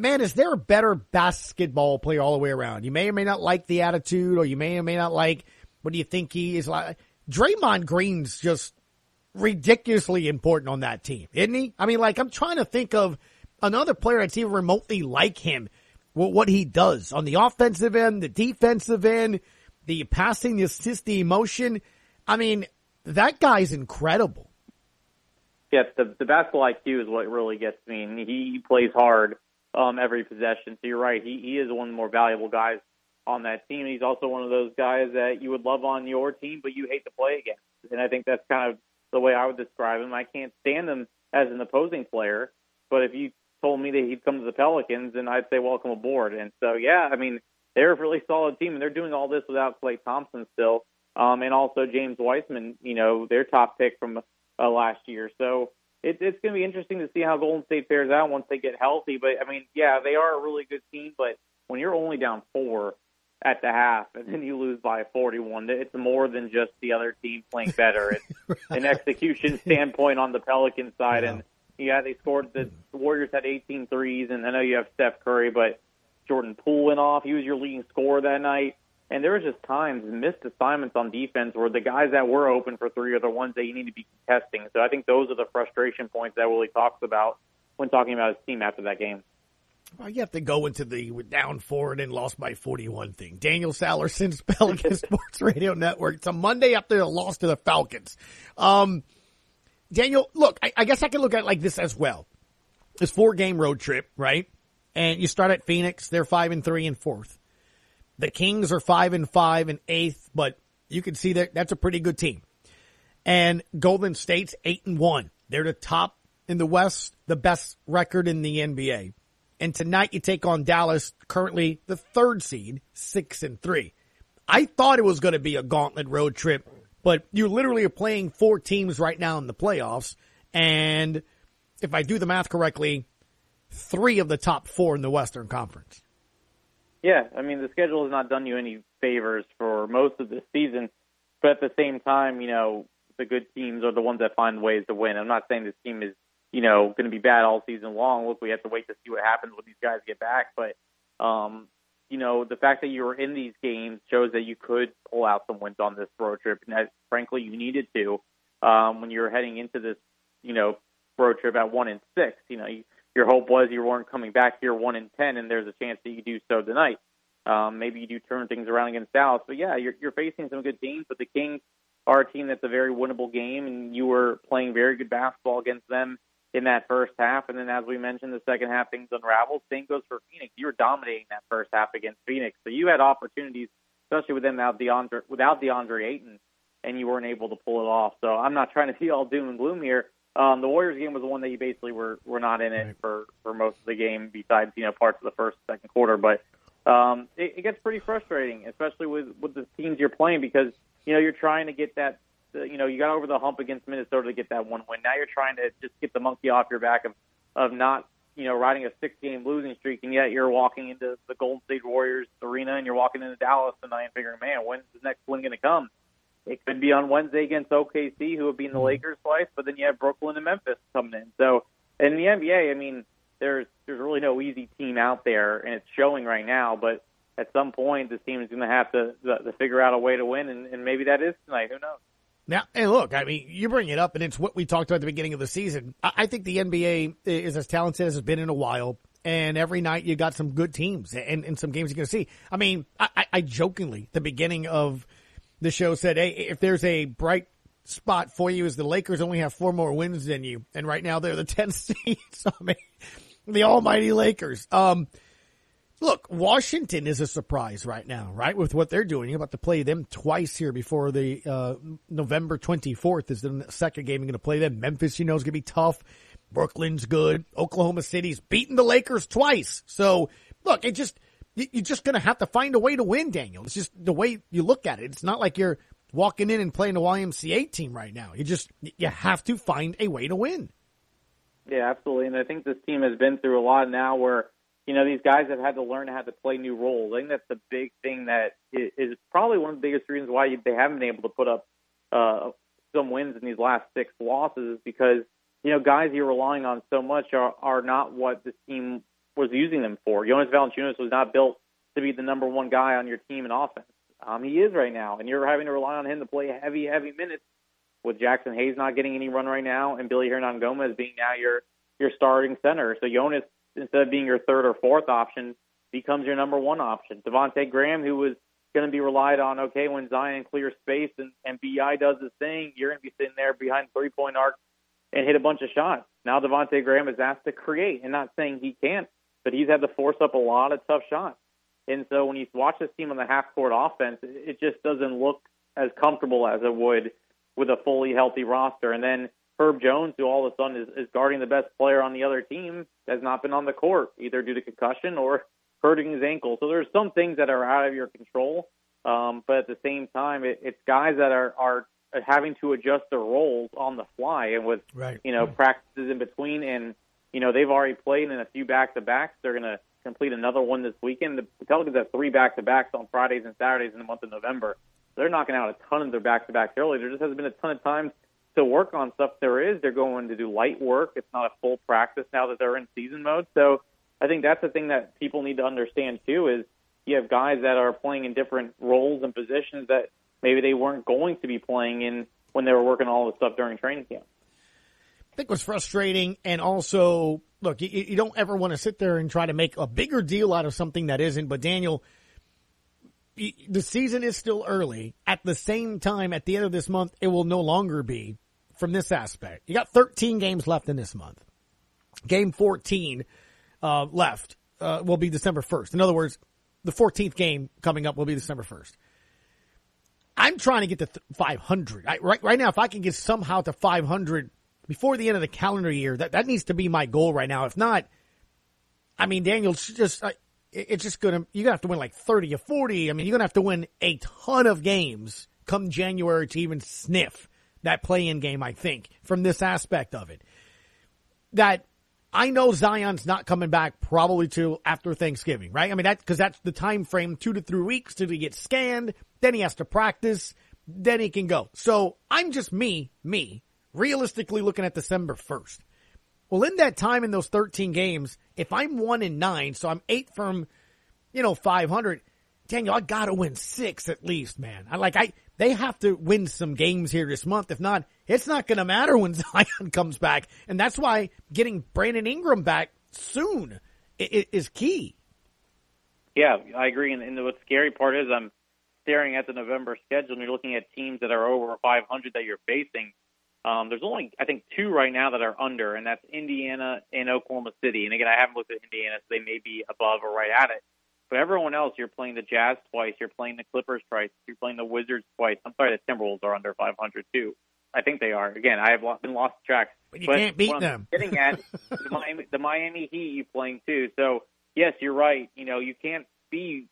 man, is there a better basketball player all the way around? You may or may not like the attitude, or you may or may not like. What do you think he is like? Draymond Green's just ridiculously important on that team, isn't he? I mean, like I'm trying to think of another player that's even remotely like him. What, he does on the offensive end, the defensive end, the passing, the assist, the emotion. I mean, that guy's incredible. Yes, the the basketball IQ is what really gets me. And he plays hard um, every possession. So you're right. He he is one of the more valuable guys on that team. He's also one of those guys that you would love on your team, but you hate to play against. And I think that's kind of the way I would describe him. I can't stand him as an opposing player, but if you told me that he'd come to the Pelicans, then I'd say welcome aboard. And so, yeah, I mean, they're a really solid team, and they're doing all this without Klay Thompson still, um, and also James Wiseman, you know, their top pick from uh, last year. So it, it's going to be interesting to see how Golden State fares out once they get healthy. But I mean, yeah, they are a really good team, but when you're only down four at the half and then you lose by 41, it's more than just the other team playing better. It's an execution standpoint on the Pelican side, and yeah, they scored. The Warriors had 18 threes, and I know you have Steph Curry, but Jordan Poole went off. He was your leading scorer that night. And there was just times missed assignments on defense where the guys that were open for three are the ones that you need to be contesting. So I think those are the frustration points that Willie talks about when talking about his team after that game. Well, you have to go into the down four and then lost by 41 thing. Daniel Sallerson's Pelican Sports Radio Network. It's a Monday after the loss to the Falcons. Um, Daniel, look, I, I guess I can look at it like this as well. This four game road trip, right? And you start at Phoenix. They're five and three and fourth. The Kings are five and five and eighth, but you can see that that's a pretty good team. And Golden State's eight and one. They're the top in the West, the best record in the NBA. And tonight you take on Dallas, currently the third seed, six and three. I thought it was going to be a gauntlet road trip, but you literally are playing four teams right now in the playoffs. And if I do the math correctly, three of the top four in the Western Conference. Yeah, I mean the schedule has not done you any favors for most of this season, but at the same time, you know the good teams are the ones that find ways to win. I'm not saying this team is you know going to be bad all season long. Look, we have to wait to see what happens when these guys get back, but um, you know the fact that you were in these games shows that you could pull out some wins on this road trip, and that, frankly you needed to um, when you're heading into this you know road trip at one and six. You know. You, your hope was you weren't coming back here one in ten, and there's a chance that you do so tonight. Um, maybe you do turn things around against Dallas, but yeah, you're, you're facing some good teams. But the Kings are a team that's a very winnable game, and you were playing very good basketball against them in that first half. And then, as we mentioned, the second half things unraveled. Same goes for Phoenix. You were dominating that first half against Phoenix, so you had opportunities, especially with them without DeAndre without DeAndre Ayton, and you weren't able to pull it off. So I'm not trying to be all doom and gloom here. Um, the Warriors game was the one that you basically were were not in it for for most of the game, besides you know parts of the first second quarter. But um, it, it gets pretty frustrating, especially with with the teams you're playing, because you know you're trying to get that. You know you got over the hump against Minnesota to get that one win. Now you're trying to just get the monkey off your back of of not you know riding a six game losing streak, and yet you're walking into the Golden State Warriors arena and you're walking into Dallas tonight and figuring, man, when's the next win going to come? It could be on Wednesday against OKC, who have beaten the hmm. Lakers twice, but then you have Brooklyn and Memphis coming in. So in the NBA, I mean, there's there's really no easy team out there, and it's showing right now. But at some point, this team is going to have to, to figure out a way to win, and, and maybe that is tonight. Who knows? Now, and look, I mean, you bring it up, and it's what we talked about at the beginning of the season. I, I think the NBA is as talented as it's been in a while. And every night you got some good teams and, and some games you're going to see. I mean, I, I jokingly, the beginning of the show said, Hey, if there's a bright spot for you is the Lakers only have four more wins than you. And right now they're the 10th seed. So, I mean, the almighty Lakers. Um, look, Washington is a surprise right now, right? With what they're doing. You're about to play them twice here before the, uh, November 24th is the second game you're going to play them. Memphis, you know, is going to be tough. Brooklyn's good. Oklahoma City's beaten the Lakers twice. So look, it just, you're just going to have to find a way to win, Daniel. It's just the way you look at it. It's not like you're walking in and playing a YMCA team right now. You just, you have to find a way to win. Yeah, absolutely. And I think this team has been through a lot now where, you know, these guys have had to learn how to play new roles. I think that's the big thing that is probably one of the biggest reasons why they haven't been able to put up uh, some wins in these last six losses is because, you know, guys you're relying on so much are, are not what this team was using them for. Jonas Valanciunas was not built to be the number one guy on your team in offense. Um, he is right now, and you're having to rely on him to play heavy, heavy minutes with Jaxson Hayes not getting any run right now, and Willy Hernangomez being now your your starting center. So Jonas, instead of being your third or fourth option, becomes your number one option. Devonte Graham, who was going to be relied on, okay, when Zion clears space and, and Bi does his thing, you're going to be sitting there behind three point arc and hit a bunch of shots. Now Devonte Graham is asked to create, and not saying he can't, but he's had to force up a lot of tough shots. And so when you watch this team on the half court offense, it just doesn't look as comfortable as it would with a fully healthy roster. And then Herb Jones, who all of a sudden is, is guarding the best player on the other team, has not been on the court, either due to concussion or hurting his ankle. So there's some things that are out of your control. Um, but at the same time, it, it's guys that are, are having to adjust their roles on the fly and with, right. you know, right. practices in between. And, you know, they've already played in a few back to backs. They're going to complete another one this weekend. The Pelicans have three back to backs on Fridays and Saturdays in the month of November. They're knocking out a ton of their back to backs early. There just hasn't been a ton of time to work on stuff. There is. They're going to do light work. It's not a full practice now that they're in season mode. So I think that's the thing that people need to understand too is you have guys that are playing in different roles and positions that maybe they weren't going to be playing in when they were working all this stuff during training camp. I think was frustrating and also look, you, you don't ever want to sit there and try to make a bigger deal out of something that isn't. But Daniel, the season is still early. At the same time, at the end of this month, it will no longer be from this aspect. You got 13 games left in this month. Game 14 uh, left uh, will be December 1st. In other words, the 14th game coming up will be December 1st. I'm trying to get to 500. I, right, right now, if I can get somehow to 500 before the end of the calendar year, that, that needs to be my goal right now. If not, I mean, Daniel, just, it's just gonna, you're gonna have to win like 30 or 40. I mean, you're gonna have to win a ton of games come January to even sniff that play-in game, I think, from this aspect of it. That I know Zion's not coming back probably till after Thanksgiving, right? I mean, that, cause that's the time frame, two to three weeks till he gets scanned, then he has to practice, then he can go. So I'm just me, me, realistically looking at December 1st. Well, in that time in those 13 games, if I'm one in nine, so I'm eight from, you know, 500, Daniel, I gotta win six at least, man. I like, I, they have to win some games here this month. If not, it's not gonna matter when Zion comes back. And that's why getting Brandon Ingram back soon is key. Yeah, I agree. And, and the scary part is I'm staring at the November schedule and you're looking at teams that are over 500 that you're facing um, there's only, I think, two right now that are under, and that's Indiana and Oklahoma City. And again, I haven't looked at Indiana, so they may be above or right at it. But everyone else, you're playing the Jazz twice, you're playing the Clippers twice, you're playing the Wizards twice. I'm sorry, the Timberwolves are under 500 too. I think they are. Again, I have been lost track. But you but can't beat what them. I'm getting at the Miami, the Miami Heat you playing too. So yes, you're right. You know, you can't be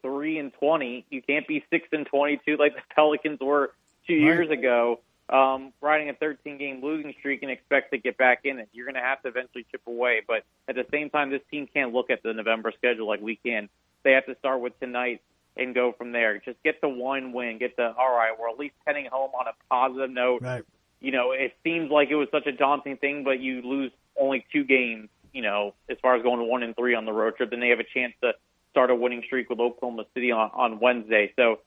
three and twenty. You can't be six and twenty-two like the Pelicans were two years ago um, riding a 13 game losing streak and expect to get back in it. You're going to have to eventually chip away. But at the same time, this team can't look at the November schedule like we can. They have to start with tonight and go from there. Just get the one win, get the, all right, we're at least heading home on a positive note. Right. You know, it seems like it was such a daunting thing, but you lose only two games, you know, as far as going one and three on the road trip. Then they have a chance to start a winning streak with Oklahoma City on, on Wednesday. So,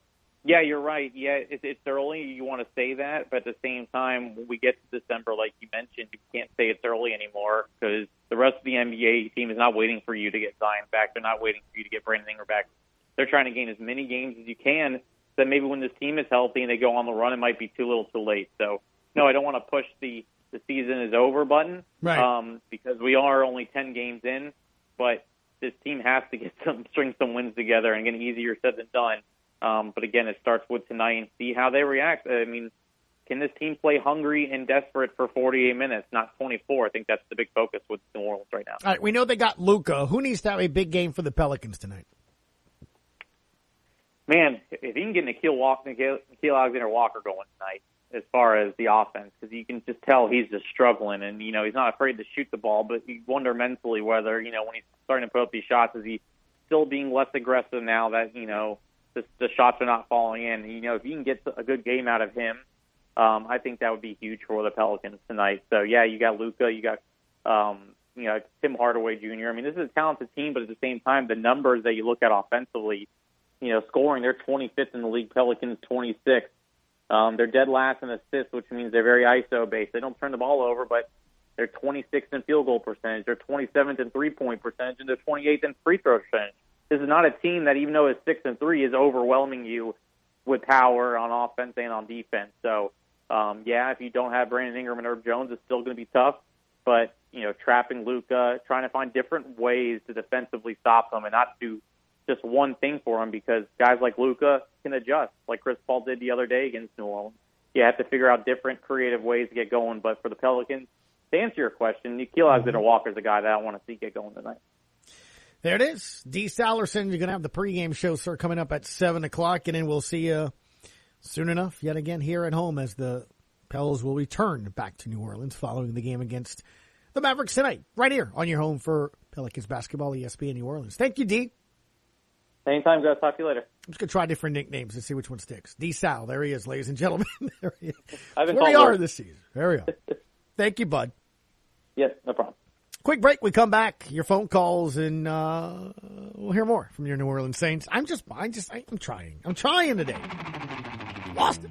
yeah, you're right. Yeah, it's, it's early. You want to say that, but at the same time, when we get to December, like you mentioned, you can't say it's early anymore because The rest of the NBA team is not waiting for you to get Zion back. They're not waiting for you to get Brandon Ingram back. They're trying to gain as many games as you can. So that maybe when this team is healthy and they go on the run, it might be too little, too late. So no, I don't want to push the the season is over button Right. um, because we are only ten games in. But this team has to get some string some wins together, and again, easier said than done. Um, but again, it starts with tonight and see how they react. I mean, can this team play hungry and desperate for 48 minutes, not 24? I think that's the big focus with New Orleans right now. All right, we know they got Luka. Who needs to have a big game for the Pelicans tonight? Man, if you can get Nickeil, Walk, Nickeil, Nickeil Alexander Walker going tonight, as far as the offense, because you can just tell he's just struggling, and you know he's not afraid to shoot the ball, but you wonder mentally whether you know when he's starting to put up these shots, is he still being less aggressive now that you know the, the shots are not falling in? You know, if you can get a good game out of him, um, I think that would be huge for the Pelicans tonight. So yeah, you got Luka, you got um, you know Tim Hardaway Jr. I mean, this is a talented team, but at the same time, the numbers that you look at offensively, you know, scoring they're 25th in the league. Pelicans 26th. Um, they're dead last in assists, which means they're very ISO based. They don't turn the ball over, but they're 26th in field goal percentage. They're 27th in three point percentage, and they're 28th in free throw percentage. This is not a team that, even though it's six and three, is overwhelming you with power on offense and on defense. So, um, yeah, if you don't have Brandon Ingram and Herb Jones, it's still going to be tough. But you know, trapping Luka, trying to find different ways to defensively stop them, and not do just one thing for him because guys like Luka can adjust, like Chris Paul did the other day against New Orleans. You have to figure out different creative ways to get going. But for the Pelicans, to answer your question, Nickeil Alexander Walker is a guy that I want to see get going tonight. There it is. D. Sallerson, you're going to have the pregame show, sir, coming up at 7 o'clock, and then we'll see you soon enough yet again here at home as the Pels will return back to New Orleans following the game against the Mavericks tonight, right here on your home for Pelicans basketball, ESPN New Orleans. Thank you, D. Anytime, guys. Talk to you later. I'm just going to try different nicknames and see which one sticks. D. Sal, there he is, ladies and gentlemen. there he is. I've been Where we are this season. There we are. Thank you, bud. Yes, no problem. Quick break. We come back. Your phone calls, and uh, we'll hear more from your New Orleans Saints. I'm just, I just, I'm trying. I'm trying today. Lost it.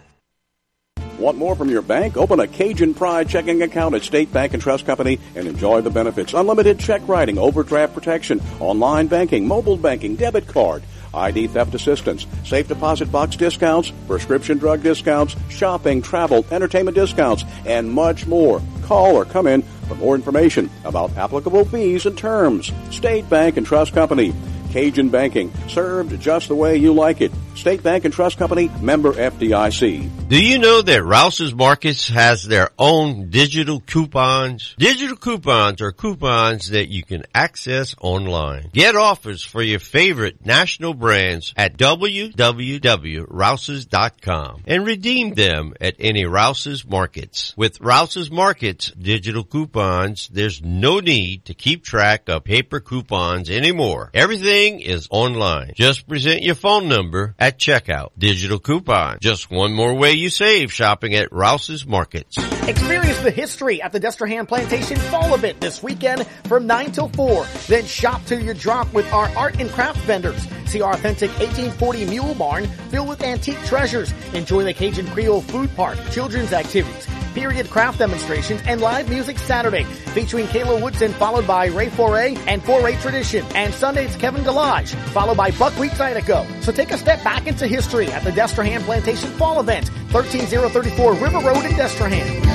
Want more from your bank? Open a Cajun Pride checking account at State Bank and Trust Company and enjoy the benefits. Unlimited check writing, overdraft protection, online banking, mobile banking, debit card, ID theft assistance, safe deposit box discounts, prescription drug discounts, shopping, travel, entertainment discounts, and much more. Call or come in for more information about applicable fees and terms. State Bank and Trust Company. Cajun Banking, served just the way you like it. State Bank and Trust Company, member FDIC. Do you know that Rouses Markets has their own digital coupons? Digital coupons are coupons that you can access online. Get offers for your favorite national brands at www.rouses.com and redeem them at any Rouses Markets. With Rouses Markets digital coupons, there's no need to keep track of paper coupons anymore. Everything is online. Just present your phone number at checkout. Digital coupon. Just one more way you save shopping at Rouses Markets. Experience the history at the Destrehan Plantation Fall Event this weekend from 9 till 4. Then shop till you drop with our art and craft vendors. See our authentic 1840 mule barn filled with antique treasures. Enjoy the Cajun Creole food park, children's activities, period craft demonstrations, and live music Saturday featuring Kayla Woodson followed by Ray Foray and Foray Tradition. And Sunday it's Kevin Galage followed by Buckwheat Zydeco. So take a step back into history at the Destrehan Plantation Fall Event, 13034 River Road in Destrehan.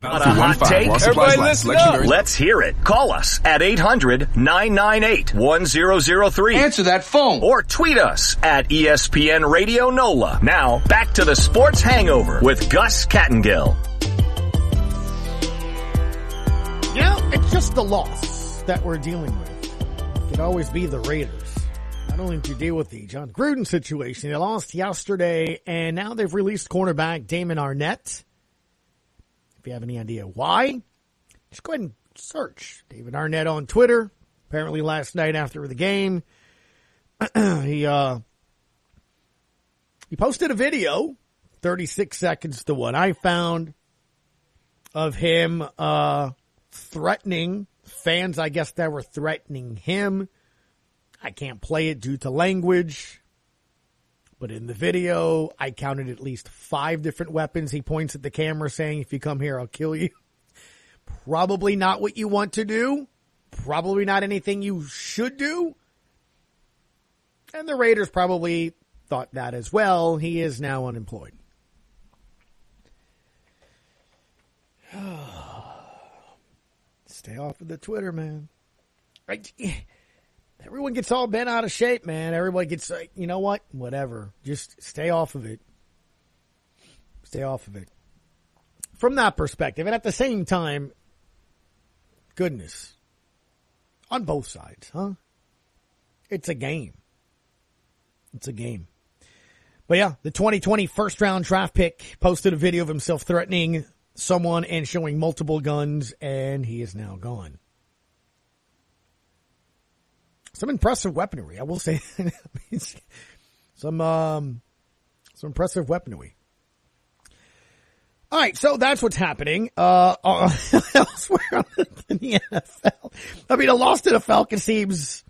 About to Hot take? While supplies last. Legendary. Let's hear it. Call us at 800-998-1003. Answer that phone. Or tweet us at ESPN Radio NOLA. Now, back to the Sports Hangover with Gus Kattengell. You know, it's just the loss that we're dealing with. Always be the Raiders. Not only did you deal with the Jon Gruden situation, they lost yesterday, and now they've released cornerback Damon Arnette. If you have any idea why, just go ahead and search David Arnette on Twitter. Apparently last night after the game, he, uh, he posted a video, 36 seconds to what I found, of him, uh, threatening fans, I guess that were threatening him. I can't play it due to language. But in the video, I counted at least five different weapons. He points at the camera saying, if you come here, I'll kill you. Probably not what you want to do. Probably not anything you should do. And the Raiders probably thought that as well. He is now unemployed. Stay off of the Twitter, man. Right? Everyone gets all bent out of shape, man. Everybody gets like, you know what? Whatever. Just stay off of it. Stay off of it. From that perspective, and at the same time, goodness. On both sides, huh? It's a game. It's a game. But yeah, the 2020 first round draft pick posted a video of himself threatening someone and showing multiple guns, and he is now gone. Some impressive weaponry, I will say. some um, some impressive weaponry. All right, so that's what's happening. Uh, uh elsewhere in the NFL, I mean, a loss to the Falcons seems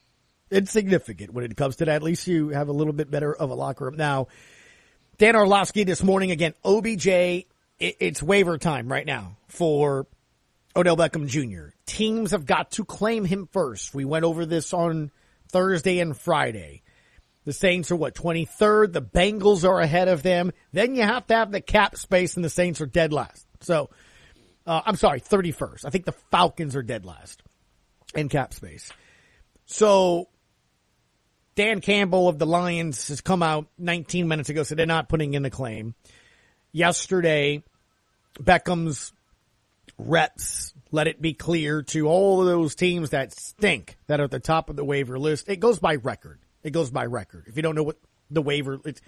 insignificant when it comes to that. At least you have a little bit better of a locker room now. Dan Orlovsky this morning again. OBJ it's waiver time right now for Odell Beckham Jr. Teams have got to claim him first. We went over this on Thursday and Friday. The Saints are what, 23rd? The Bengals are ahead of them. Then you have to have the cap space and the Saints are dead last. So, uh, I'm sorry, 31st. I think the Falcons are dead last in cap space. So, Dan Campbell of the Lions has come out 19 minutes ago, so they're not putting in the claim yesterday, Beckham's reps let it be clear to all of those teams that stink that are at the top of the waiver list. It goes by record. It goes by record. If you don't know what the waiver, it's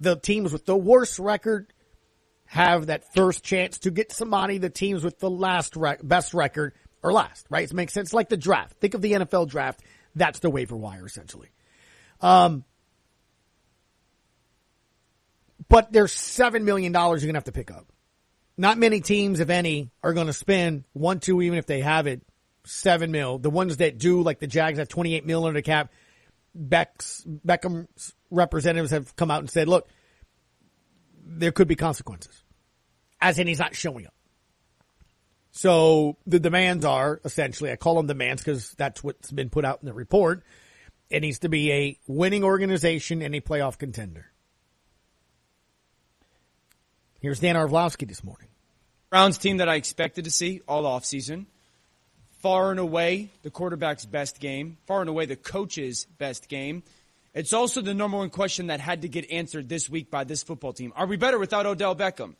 the teams with the worst record have that first chance to get somebody. The teams with the last rec- best record are last, right? It makes sense. Like the draft. Think of the NFL draft. That's the waiver wire essentially. Um, but there's seven million dollars you're gonna have to pick up. Not many teams, if any, are gonna spend one, two, even if they have it, seven mil. The ones that do, like the Jags, have 28 mil under the cap. Beck's, Beckham's representatives have come out and said, look, there could be consequences. As in, he's not showing up. So the demands are essentially, I call them demands because that's what's been put out in the report. It needs to be a winning organization and a playoff contender. Here's Dan Orlovsky this morning. Browns team that I expected to see all offseason. Far and away the quarterback's best game. Far and away the coach's best game. It's also the number one question that had to get answered this week by this football team. Are we better without Odell Beckham?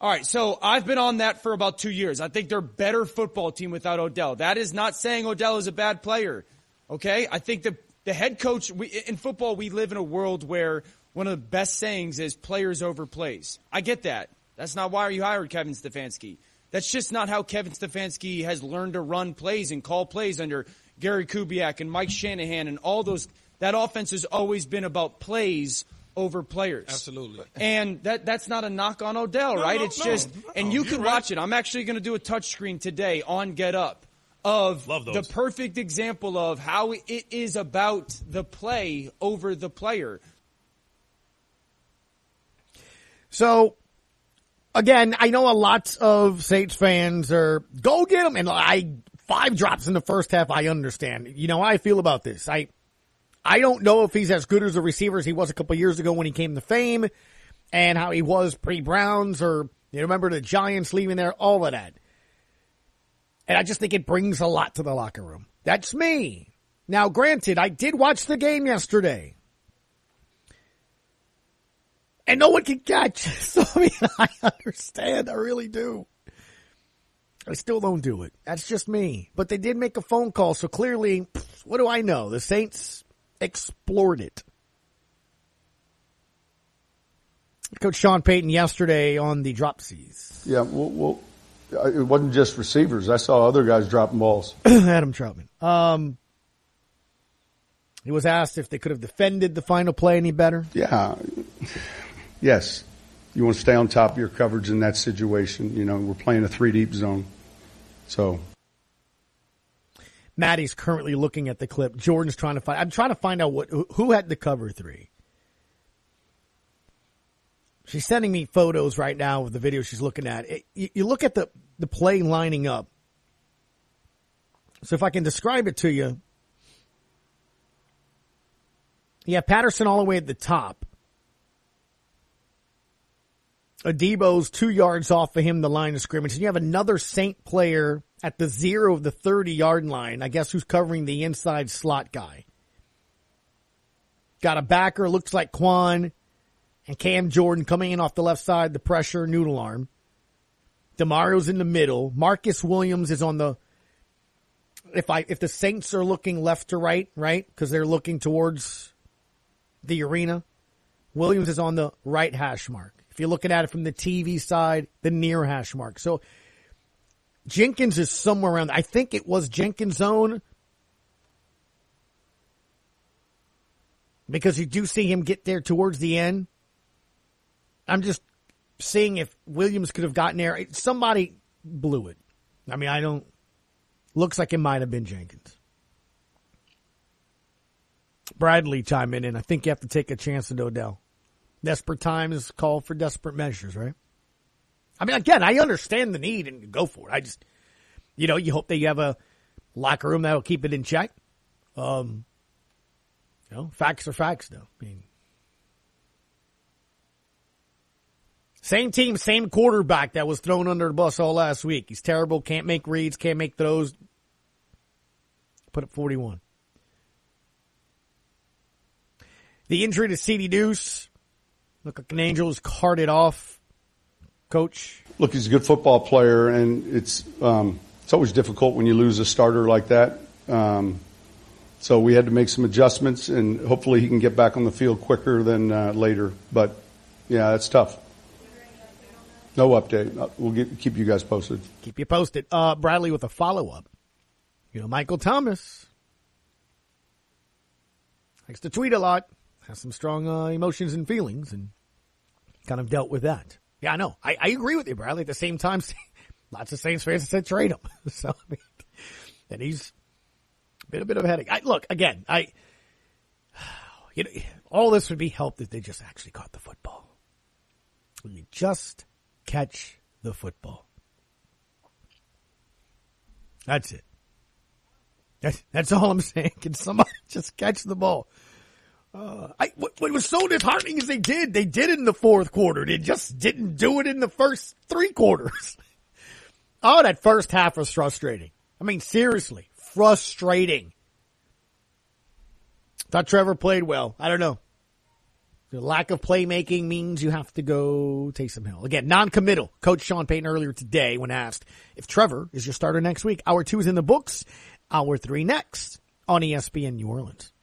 All right, so I've been on that for about two years. I think they're better football team without Odell. That is not saying Odell is a bad player. Okay? I think the, the head coach, we, in football, we live in a world where one of the best sayings is players over plays. I get that. That's not why you hired Kevin Stefanski. That's just not how Kevin Stefanski has learned to run plays and call plays under Gary Kubiak and Mike Shanahan and all those. That offense has always been about plays over players. Absolutely. And that that's not a knock on Odell, No, right? no, it's no, just and you can right. watch it. I'm actually going to do a touchscreen today on Get Up of the perfect example of how it is about the play over the player. So, again, I know a lot of Saints fans are go get him, and I five drops in the first half. I understand. You know I feel about this. I I don't know if he's as good as a receiver as he was a couple years ago when he came to fame, and how he was pre Browns or you remember the Giants leaving there, all of that. And I just think it brings a lot to the locker room. That's me. Now, granted, I did watch the game yesterday. And no one can catch. So, I mean, I understand. I really do. I still don't do it. That's just me. But they did make a phone call, so clearly, what do I know? The Saints explored it. Coach Sean Payton yesterday on the drop C's. Yeah, well, well, it wasn't just receivers. I saw other guys dropping balls. Adam Trautman. Um, he was asked if they could have defended the final play any better. Yeah. Yes. You want to stay on top of your coverage in that situation. You know, we're playing a three deep zone. So. Maddie's currently looking at the clip. Jordan's trying to find, I'm trying to find out what, who had the cover three. She's sending me photos right now of the video she's looking at. It, you, you look at the, the play lining up. So if I can describe it to you, yeah, Patterson all the way at the top. Adebo's two yards off of him, the line of scrimmage. And you have another Saint player at the zero of the 30 yard line. I guess who's covering the inside slot guy. Got a backer, looks like Quan and Cam Jordan coming in off the left side, the pressure, noodle arm. Demario's in the middle. Marcus Williams is on the, if I, if the Saints are looking left to right, right? Cause they're looking towards the arena. Williams is on the right hash mark. If you're looking at it from the TV side, the near hash mark. So Jenkins is somewhere around. I think it was Jenkins' zone because you do see him get there towards the end. I'm just seeing if Williams could have gotten there. Somebody blew it. I mean, I don't. Looks like it might have been Jenkins. Bradley chiming in. I think you have to take a chance at Odell. Desperate times call for desperate measures, right? I mean, again, I understand the need and go for it. I just, you know, you hope that you have a locker room that'll keep it in check. Um, you know, facts are facts, though. I mean, same team, same quarterback that was thrown under the bus all last week. He's terrible. Can't make reads. Can't make throws. Put up forty-one. The injury to CD Deuce. Look like an Angels carted off. Coach. Look, he's a good football player, and it's um, it's always difficult when you lose a starter like that. Um, so we had to make some adjustments, and hopefully he can get back on the field quicker than uh, later. But yeah, that's tough. No update. Uh, We'll get, keep you guys posted. Keep you posted. Uh, Bradley with a follow up. You know, Michael Thomas likes to tweet a lot, has some strong uh, emotions and feelings, and kind of dealt with that. Yeah, I know. I, I agree with you, Bradley. At the same time, lots of Saints fans said trade him. so, I mean, and he's been a bit of a headache. I, look, again, I, you know, all this would be helped if they just actually caught the football. When you just catch the football. That's it. That's, that's all I'm saying. Can somebody just catch the ball? Uh, I, what, what was so disheartening is they did. They did it in the fourth quarter. They just didn't do it in the first three quarters. oh, that first half was frustrating. I mean, seriously, frustrating. Thought Trevor played well. I don't know. The lack of playmaking means you have to go Taysom Hill. Again, non-committal. Coach Sean Payton earlier today when asked if Trevor is your starter next week. Hour two is in the books. Hour three next on ESPN New Orleans.